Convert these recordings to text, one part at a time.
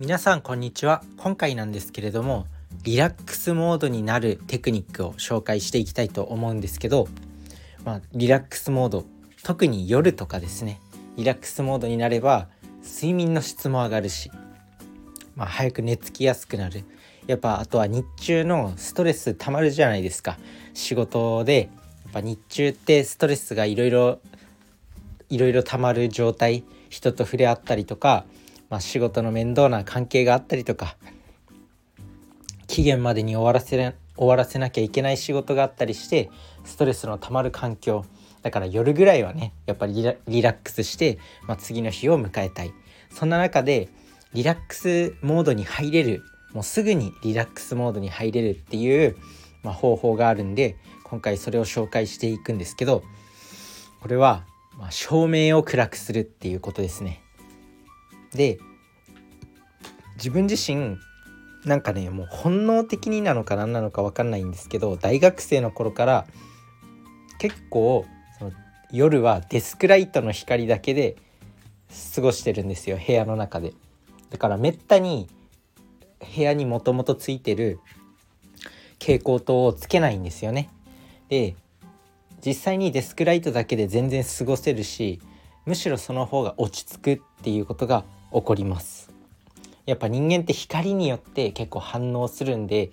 皆さんこんにちは。今回なんですけれどもリラックスモードになるテクニックを紹介していきたいと思うんですけど、まあ、リラックスモード特に夜とかですね。リラックスモードになれば睡眠の質も上がるし、まあ、早く寝つきやすくなる。やっぱあとは日中のストレスたまるじゃないですか。仕事でやっぱ日中ってストレスがいろいろいろいろたまる状態人と触れ合ったりとか、まあ、仕事の面倒な関係があったりとか期限までに終わらせ終わらせなきゃいけない仕事があったりしてストレスのたまる環境だから夜ぐらいはねやっぱりリラックスして、まあ、次の日を迎えたいそんな中でリラックスモードに入れるもうすぐにリラックスモードに入れるっていう、まあ、方法があるんで今回それを紹介していくんですけどこれはま、照明を暗くするっていうことですね。で自分自身なんかねもう本能的になのか何なのか分かんないんですけど大学生の頃から結構その夜はデスクライトの光だけで過ごしてるんですよ部屋の中で。だからめったに部屋にもともとついてる蛍光灯をつけないんですよね。で実際にデスクライトだけで全然過ごせるしむしろその方が落ち着くっていうことが起こります。やっぱ人間って光によって結構反応するんで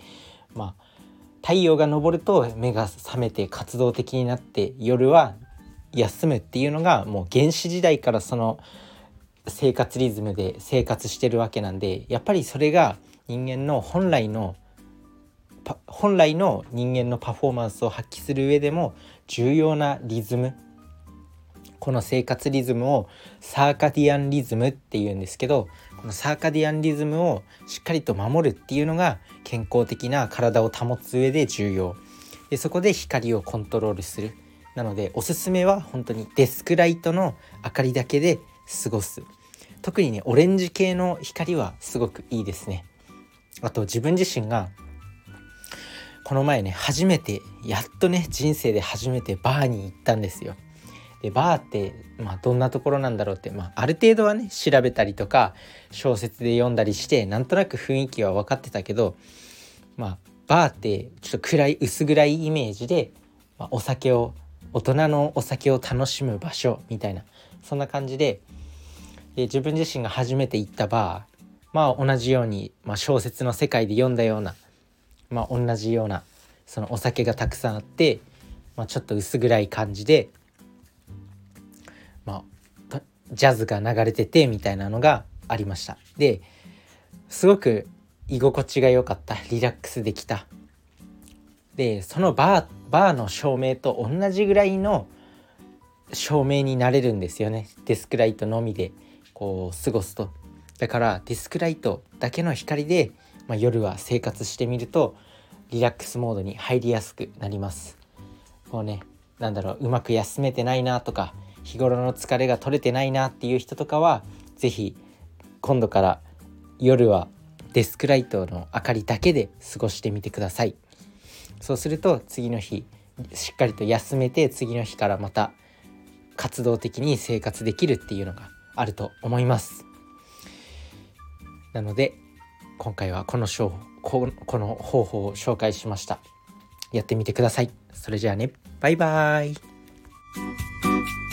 まあ太陽が昇ると目が覚めて活動的になって夜は休むっていうのがもう原始時代からその生活リズムで生活してるわけなんでやっぱりそれが人間の本来の本来の人間のパフォーマンスを発揮する上でも重要なリズムこの生活リズムをサーカディアンリズムっていうんですけどこのサーカディアンリズムをしっかりと守るっていうのが健康的な体を保つ上で重要。でそこで光をコントロールする。なのでおすすめは本当にデスクライトの明かりだけで過ごす。特にねオレンジ系の光はすごくいいですね。あと自分自身がこの前ね初めてやっとね人生で初めてバーに行ったんですよ。でバーって、まあ、どんなところなんだろうって、まあ、ある程度はね調べたりとか小説で読んだりしてなんとなく雰囲気は分かってたけど、まあ、バーってちょっと暗い薄暗いイメージで、まあ、お酒を大人のお酒を楽しむ場所みたいなそんな感じでで自分自身が初めて行ったバーまあ同じように、まあ、小説の世界で読んだようなまあ、同じようなそのお酒がたくさんあって、まあ、ちょっと薄暗い感じで、まあ、ジャズが流れててみたいなのがありました。ですごく居心地が良かった。リラックスできた。でそのバーバーの照明と同じぐらいの照明になれるんですよね。デスクライトのみでこう過ごすと。だからデスクライトだけの光でまあ、夜は生活してみるとリラックスモードに入りやすくなります。もうねなんだろううまく休めてないなとか日頃の疲れが取れてないなっていう人とかは是非今度から夜はデスクライトの明かりだけで過ごしてみてください。そうすると次の日しっかりと休めて次の日からまた活動的に生活できるっていうのがあると思います。なので今回はこのここの方法を紹介しました。やってみてください。それじゃあね。バイバーイ。